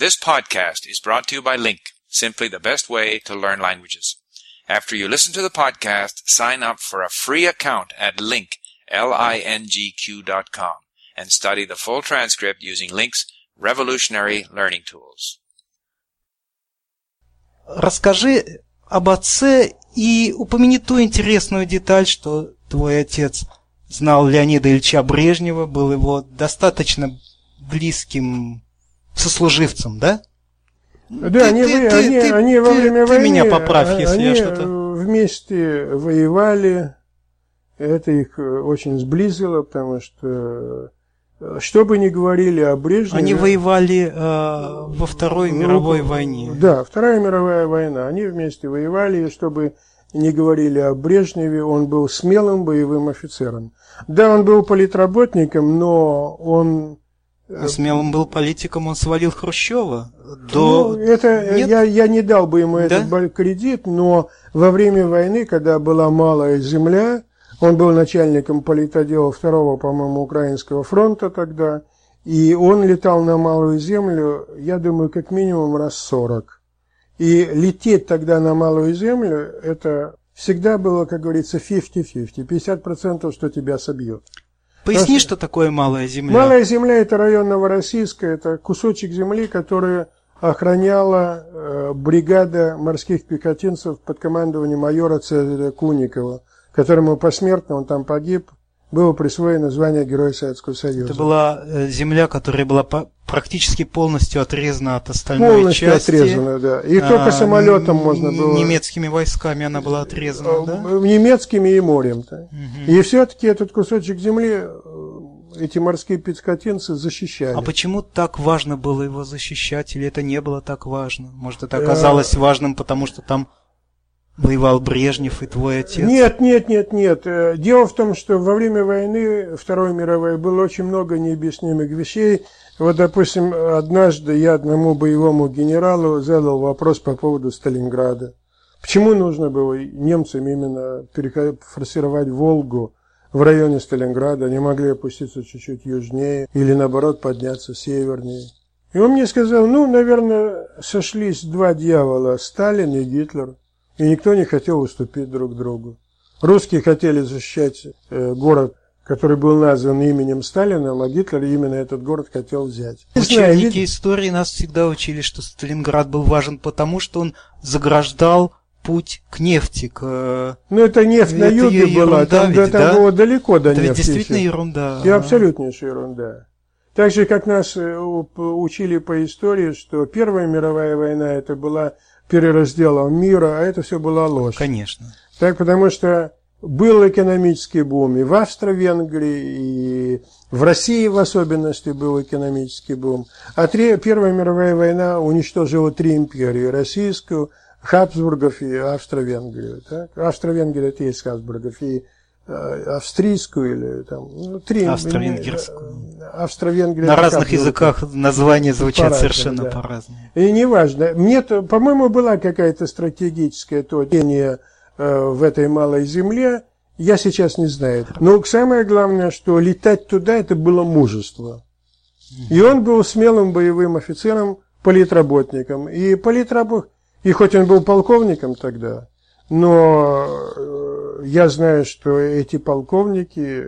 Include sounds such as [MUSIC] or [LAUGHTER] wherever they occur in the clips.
This podcast is brought to you by Link, simply the best way to learn languages. After you listen to the podcast, sign up for a free account at link, L-I-N-G-Q dot com and study the full transcript using Link's revolutionary learning tools. Расскажи об отце и упомяни ту интересную деталь, что твой отец знал Леонида Ильича Брежнева, был его достаточно близким сослуживцем, да? Да, ты, они, ты, они, ты, они во время ты войны... меня поправь, если они я что-то... вместе воевали, это их очень сблизило, потому что что бы ни говорили о Брежневе... Они воевали э, во Второй ну, мировой войне. Да, Вторая мировая война. Они вместе воевали, и чтобы не говорили о Брежневе, он был смелым боевым офицером. Да, он был политработником, но он а смелым был политиком, он свалил Хрущева. До... Ну, это Нет? я, я не дал бы ему да? этот кредит, но во время войны, когда была малая земля, он был начальником политодела второго, по-моему, Украинского фронта тогда, и он летал на малую землю, я думаю, как минимум раз сорок. И лететь тогда на малую землю, это всегда было, как говорится, 50-50, 50%, что тебя собьет. Поясни, что такое малая земля. Малая земля – это район Новороссийска, это кусочек земли, который охраняла э, бригада морских пехотинцев под командованием майора Цезаря Куникова, которому посмертно он там погиб было присвоено звание Героя Советского Союза. Это была э, земля, которая была практически полностью отрезана от остальной полностью части. Полностью отрезана, да. И а, только самолетом можно было... Немецкими войсками она была отрезана, э, да? Немецкими и морем. Угу. И все-таки этот кусочек земли э, эти морские пескотинцы защищали. А почему так важно было его защищать, или это не было так важно? Может, это оказалось важным, потому что там Воевал Брежнев и твой отец? Нет, нет, нет, нет. Э, дело в том, что во время войны Второй мировой было очень много необъяснимых вещей. Вот, допустим, однажды я одному боевому генералу задал вопрос по поводу Сталинграда. Почему нужно было немцам именно форсировать Волгу в районе Сталинграда? Они могли опуститься чуть-чуть южнее или, наоборот, подняться севернее. И он мне сказал, ну, наверное, сошлись два дьявола, Сталин и Гитлер и никто не хотел уступить друг другу. Русские хотели защищать э, город, который был назван именем Сталина, а Гитлер именно этот город хотел взять. Ученики истории нас всегда учили, что Сталинград был важен потому, что он заграждал путь к нефти, к... Ну, это нефть это на юге была, там, ведь, там да? было далеко до это нефти. Это действительно еще. ерунда. И абсолютнейшая ерунда. Так же, как нас э, учили по истории, что Первая мировая война это была переразделом мира, а это все была ложь. Конечно. Так, потому что был экономический бум и в Австро-Венгрии, и в России в особенности был экономический бум. А три, Первая мировая война уничтожила три империи – российскую, Хабсбургов и Австро-Венгрию. Так? Австро-Венгрия – это есть Хабсбургов, и Э, австрийскую или там ну, три австро-венгерскую. Э, австро-венгрия. На разных языках названия звучат по совершенно да. по-разному. И неважно. Мне, по-моему, была какая-то стратегическая точка э, в этой малой земле. Я сейчас не знаю. Но самое главное, что летать туда это было мужество. И он был смелым боевым офицером, политработником. И политработ... И хоть он был полковником тогда, но я знаю, что эти полковники,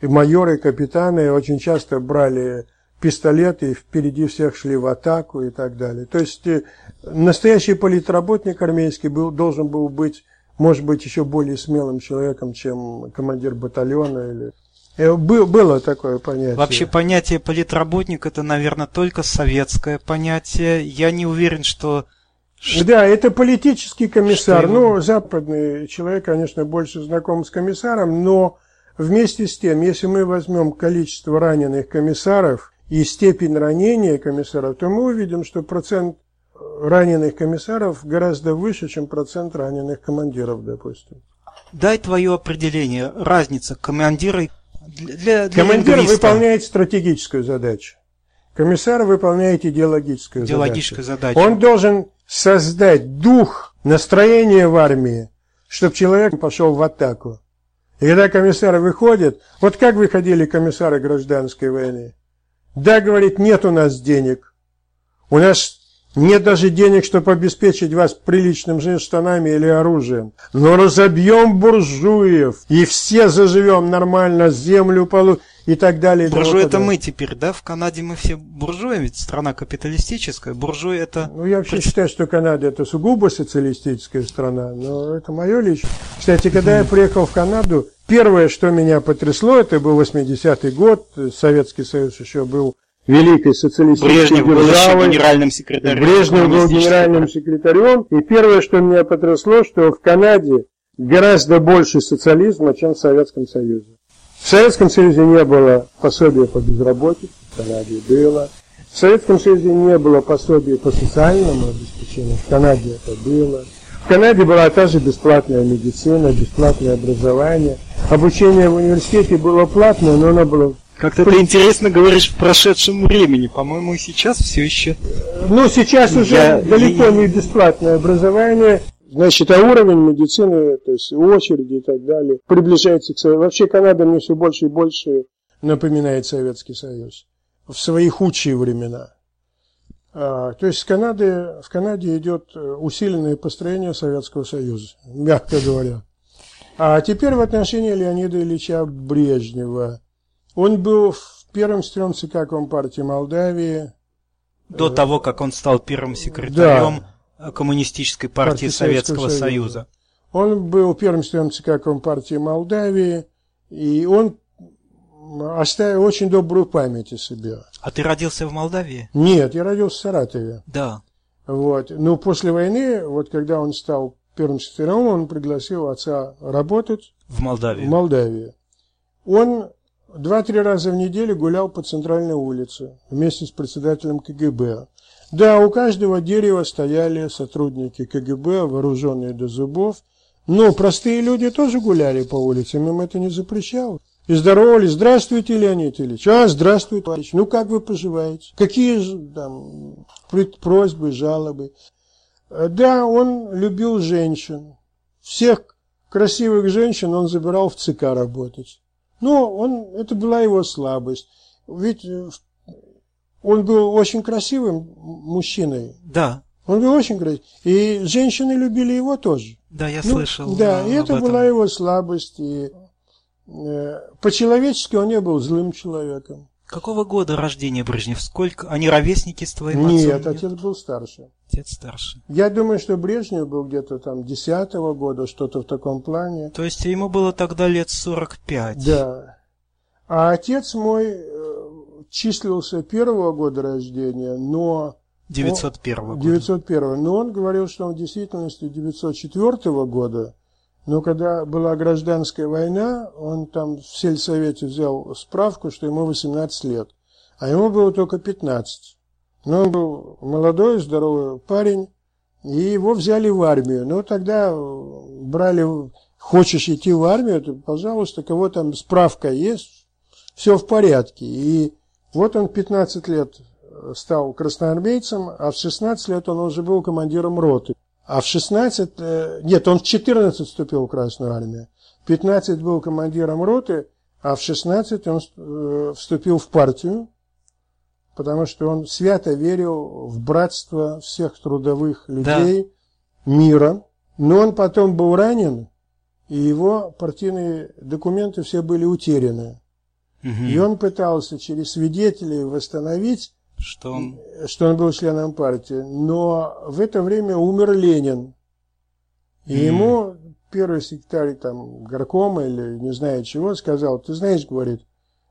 и майоры, и капитаны очень часто брали пистолеты и впереди всех шли в атаку и так далее. То есть э, настоящий политработник армейский был, должен был быть, может быть, еще более смелым человеком, чем командир батальона или э, было такое понятие. Вообще понятие политработник это, наверное, только советское понятие. Я не уверен, что да, это политический комиссар. Что ну, западный человек, конечно, больше знаком с комиссаром, но вместе с тем, если мы возьмем количество раненых комиссаров и степень ранения комиссаров, то мы увидим, что процент раненых комиссаров гораздо выше, чем процент раненых командиров, допустим. Дай твое определение, разница командира для, для Командир лингвиста. выполняет стратегическую задачу. Комиссар выполняет идеологическую, идеологическую задачу. задачу. Он должен создать дух, настроение в армии, чтобы человек пошел в атаку. И когда комиссары выходят, вот как выходили комиссары гражданской войны? Да, говорит, нет у нас денег. У нас нет даже денег, чтобы обеспечить вас приличным же штанами или оружием. Но разобьем буржуев, и все заживем нормально, землю полу и так далее. Буржуи это мы теперь, да? В Канаде мы все буржуи, ведь страна капиталистическая. Буржуи это... Ну, я вообще считаю, что Канада это сугубо социалистическая страна, но это мое личное. Кстати, когда я приехал в Канаду, первое, что меня потрясло, это был 80-й год, Советский Союз еще был великой социалистической Брежнев был державой. генеральным секретарем. Брежнев был генеральным секретарем, и первое, что меня потрясло, что в Канаде гораздо больше социализма, чем в Советском Союзе. В Советском Союзе не было пособия по безработице, в Канаде было. В Советском Союзе не было пособия по социальному обеспечению, в Канаде это было. В Канаде была та же бесплатная медицина, бесплатное образование. Обучение в университете было платное, но оно было Как-то ты интересно говоришь в прошедшем времени. По-моему, сейчас все еще. Ну, сейчас уже Я- далеко не бесплатное образование. Значит, а уровень медицины, то есть очереди и так далее, приближается к Совету. Вообще Канада мне все больше и больше напоминает Советский Союз в свои худшие времена. А, то есть в Канаде, в Канаде идет э, усиленное построение Советского Союза, мягко говоря. А теперь в отношении Леонида Ильича Брежнева. Он был в первом стрём ЦК Компартии Молдавии, До того, как он стал первым секретарем э, коммунистической партии Партии Советского Советского Союза. Он был первым членом ЦК Компартии Молдавии, и он оставил очень добрую память о себе. А ты родился в Молдавии? Нет, я родился в Саратове. Да. Вот. Но после войны, вот когда он стал первым секретарем, он пригласил отца работать В в Молдавии. Молдавии. Он два-три раза в неделю гулял по центральной улице вместе с председателем КГБ. Да, у каждого дерева стояли сотрудники КГБ, вооруженные до зубов. Но простые люди тоже гуляли по улицам, им это не запрещало. И здоровались. Здравствуйте, Леонид Ильич. А, здравствуйте, товарищ. Ну, как вы поживаете? Какие там просьбы, жалобы? Да, он любил женщин. Всех красивых женщин он забирал в ЦК работать. Но он, это была его слабость. Ведь э, он был очень красивым мужчиной. Да. Он был очень красивый. И женщины любили его тоже. Да, я Ну, слышал. Да, э, и это этом. была его слабость. И, э, по-человечески он не был злым человеком. Какого года рождения Брежнев? Сколько? Они ровесники с твоим Нет, отцом? отец был старше. Отец старше. Я думаю, что Брежнев был где-то там 10 года, что-то в таком плане. То есть ему было тогда лет 45. Да. А отец мой э, числился первого года рождения, но 901 года. 901. Но он говорил, что он в действительности 904 года. Но когда была гражданская война, он там в сельсовете взял справку, что ему 18 лет. А ему было только 15. Но он был молодой, здоровый парень, и его взяли в армию. Ну, тогда э, брали, хочешь идти в армию, то, пожалуйста, кого там справка есть, все в порядке. И вот он 15 лет стал красноармейцем, а в 16 лет он уже был командиром роты. А в 16, э, нет, он в 14 вступил в Красную армию. В 15 был командиром роты, а в 16 он э, вступил в партию, потому что он свято верил в братство всех трудовых людей мира. Но он потом был ранен, и его партийные документы все были утеряны. Мгм. И он пытался через свидетелей восстановить Что он... что он был членом партии, но в это время умер Ленин. И М. ему первый секретарь там горкома или не знаю чего сказал, ты знаешь, говорит,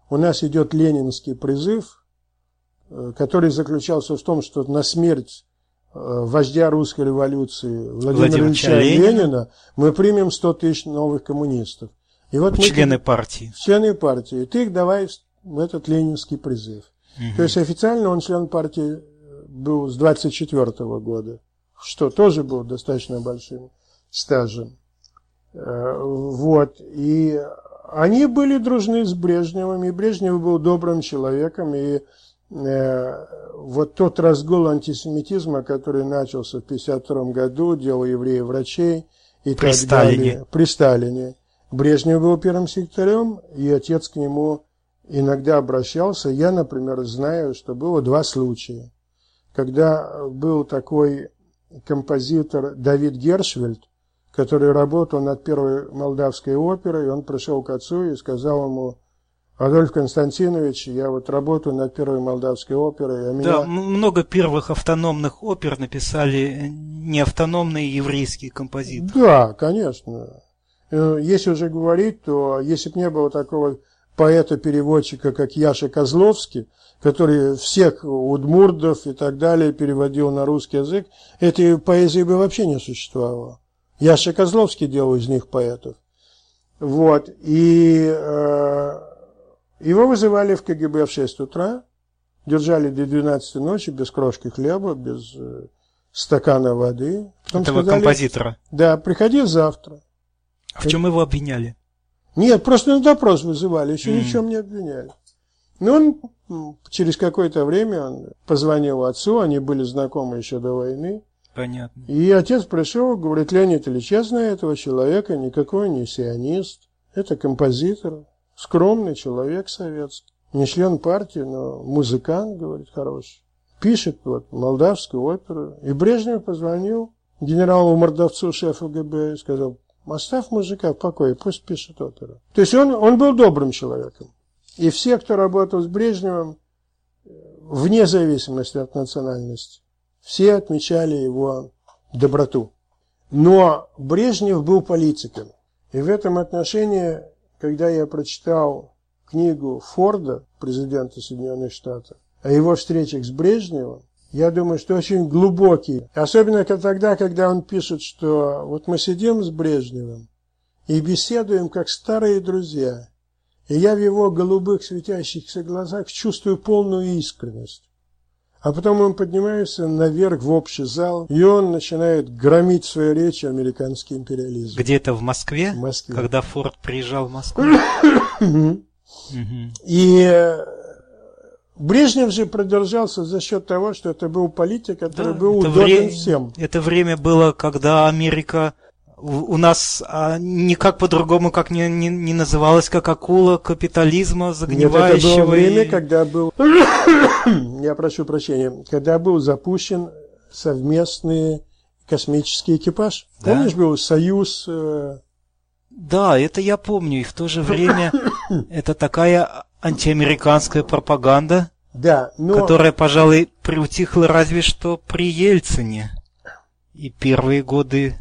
у нас идет ленинский призыв, э, который заключался в том, что на смерть э, вождя русской революции Владимира Ильича Ленина. Ленина мы примем 100 тысяч новых коммунистов. И вот мы Члены партии. члены партии, ты их давай в этот ленинский призыв. Мгм. То есть официально он член партии э, был с 24 года, что тоже был достаточно большим стажем. Э, Вот. И они были дружны с Брежневым, и Брежнев был добрым человеком, и э, вот тот разгул антисемитизма, который начался в 1952 году, дело евреев-врачей и При так Сталине. далее. При Сталине. Брежнев был первым секретарем, и отец к нему иногда обращался. Я, например, знаю, что было два случая. когда был такой композитор Давид Гершвельд, который работал над первой молдавской оперой, он пришел к отцу и сказал ему, Адольф Константинович, я вот работаю над первой молдавской оперой. А меня... Да, много первых автономных опер написали неавтономные еврейские композиторы. Да, конечно. Э, если уже говорить, то если бы не было такого поэта-переводчика, как Яша Козловский, который всех удмурдов и так далее переводил на русский язык, этой поэзии бы вообще не существовало. Яша Козловский делал из них поэтов. Вот. И э, его вызывали в КГБ в 6 утра, держали до 12 ночи без крошки хлеба, без э, стакана воды. Потом Этого сказали, композитора? Да, приходи завтра. А в чем его обвиняли? Нет, просто на допрос вызывали, еще mm. ничем не обвиняли. Ну, он через какое-то время он позвонил отцу, они были знакомы еще до войны. Понятно. И отец пришел, говорит, Леонид Ильич, я знаю этого человека, никакой не сионист, это композитор, скромный человек советский, не член партии, но музыкант, говорит, хороший. Пишет вот молдавскую оперу. И Брежнев позвонил генералу Мордовцу, шефу ГБ, и сказал, оставь мужика в покое, пусть пишет оперу. То есть он, он был добрым человеком. И все, кто работал с Брежневым, вне зависимости от национальности, все отмечали его доброту. Но Брежнев был политиком. И в этом отношении, когда я прочитал книгу Форда, президента Соединенных Штатов, о его встречах с Брежневым, я думаю, что очень глубокий. Особенно тогда, когда он пишет, что вот мы сидим с Брежневым и беседуем как старые друзья. И я в его голубых светящихся глазах чувствую полную искренность. А потом он поднимается наверх в общий зал, и он начинает громить свои речи американский империализм. Где-то в Москве? В Москве. Когда Форд приезжал в Москву? [COUGHS] И э, Брежнев же продержался за счет того, что это был политик, который был удобен всем. Это время было, когда Америка у нас а, никак по-другому как не, не, не называлось, как акула капитализма загнивающего. Нет, это было время, и... когда был, [COUGHS] я прошу прощения, когда был запущен совместный космический экипаж. Да? Помнишь, был Союз... Э... Да, это я помню, и в то же время [COUGHS] это такая антиамериканская пропаганда, да, но... которая, пожалуй, приутихла разве что при Ельцине. И первые годы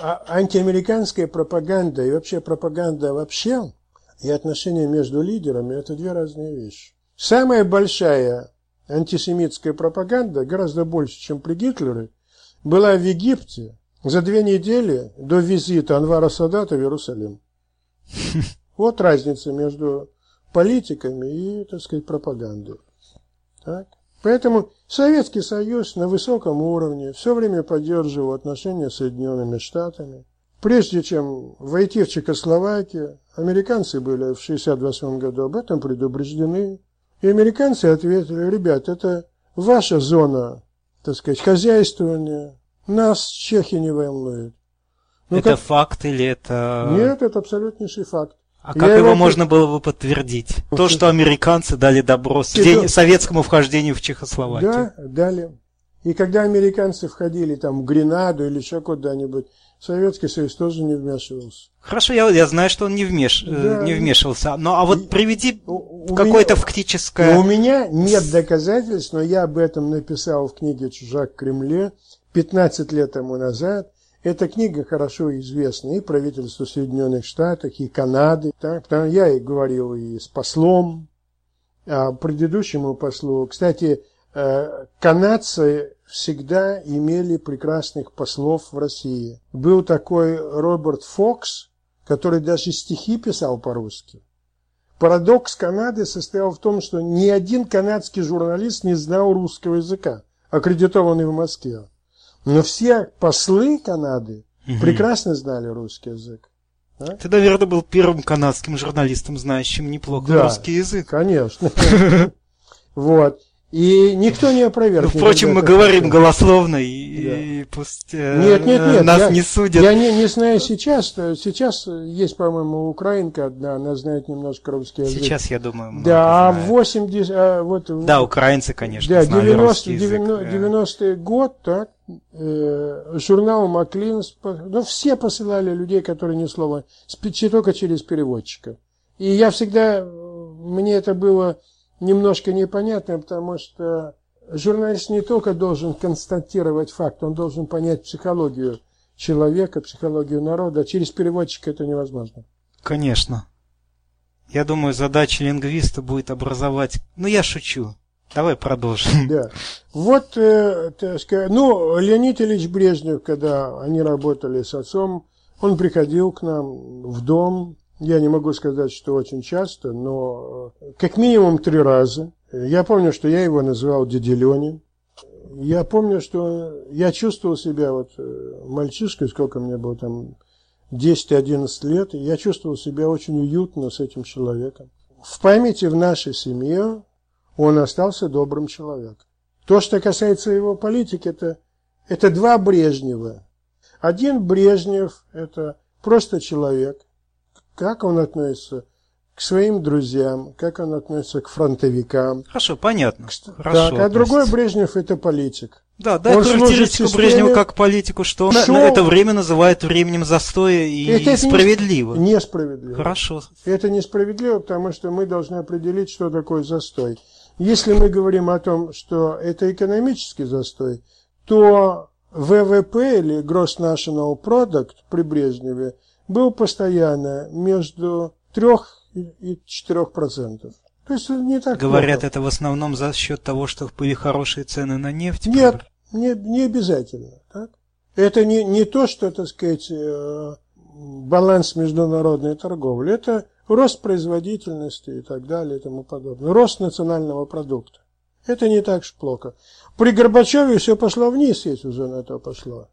а антиамериканская пропаганда и вообще пропаганда вообще и отношения между лидерами – это две разные вещи. Самая большая антисемитская пропаганда, гораздо больше, чем при Гитлере, была в Египте за две недели до визита Анвара Садата в Иерусалим. [LAUGHS] Вот разница между политиками и, так сказать, пропагандой. Так? Поэтому Советский Союз на высоком уровне все время поддерживал отношения с Соединенными Штатами. Прежде чем войти в Чехословакию, американцы были в 1968 году об этом предупреждены. И американцы ответили, ребят, это ваша зона, так сказать, хозяйствования. Нас чехи не волнуют. Ну, это как... факт или это... Нет, это абсолютнейший факт. А как его, его можно было бы подтвердить? То, что американцы дали добро день, советскому вхождению в Чехословакию. Да, дали. И когда американцы входили там в Гренаду или еще куда-нибудь, Советский Союз тоже не вмешивался. Хорошо, я, я знаю, что он не, вмеш... Э, да. не вмешивался. Но а вот приведи какое-то фактическое... У меня нет доказательств, но я об этом написал в книге «Чужак в Кремле» 15 лет тому назад. Эта книга хорошо известна и правительству Соединенных Штатов, и Канады. Так, потому я и говорил и с послом, а предыдущему послу. Кстати, э, канадцы всегда имели прекрасных послов в России. Был такой Роберт Фокс, который даже стихи писал по-русски. Парадокс Канады состоял в том, что ни один канадский журналист не знал русского языка, аккредитованный в Москве. Но все послы Канады угу. прекрасно знали русский язык. А? Ты, наверное, был первым канадским журналистом, знающим неплохо да, русский язык. Конечно. [LAUGHS] Вот. И никто не опроверг. Ну, впрочем, мы говорим такого. голословно, и, и пусть э, Нет, нет, нет. нас я, не судят. Я не, не знаю сейчас. Сейчас есть, по-моему, украинка одна, она знает немножко русский язык. Сейчас, я думаю, Да, а знает. 80... а, вот, Да, украинцы, конечно, Да, знали 90, русский язык, 90, э. 90-й год, так, э, журнал Маклинс, по- ну, все посылали людей, которые ни слова, только через переводчика. И я всегда, э, мне это было немножко непонятно, потому что журналист не только должен констатировать факт, он должен понять психологию человека, психологию народа, через переводчика это невозможно. Конечно. Я думаю, задача лингвиста будет образовать... Ну, я шучу. Давай продолжим. Да. Вот, э, так сказать, ну, Леонид Ильич Брежнев, когда они работали с отцом, он приходил к нам в дом. Я не могу сказать, что очень часто, но э, как минимум три раза. Я помню, что я его называл Леня. Я помню, что я чувствовал себя вот э, мальчишкой, сколько мне было там, 10-11 лет, и я чувствовал себя очень уютно с этим человеком. В памяти в нашей семье он остался добрым человеком. То, что касается его политики, это, это два Брежнева. Один Брежнев – это просто человек. Как он относится к своим друзьям, как он относится к фронтовикам. Хорошо, понятно. Так, Хорошо а другой. Брежнев – это политик. Да, Он служит характеристику Брежнева как политику, что он шел- на это время называет временем застоя и Это- справедливо. Несправедливо. Хорошо. Это несправедливо, потому что мы должны определить, что такое застой. Если мы говорим о том, что это экономический застой, то ВВП или Gross National Product при Брежневе был постоянно между 3 и 4 процентов. То есть не так Говорят, плохо. это в основном за счет того, что были хорошие цены на нефть. Нет, не, не обязательно. Так? Это не, не то, что, так сказать, э, баланс международной торговли. Это рост производительности и так далее и тому подобное. Рост национального продукта. Это не так уж плохо. При Горбачеве все пошло вниз, если уже на это пошло.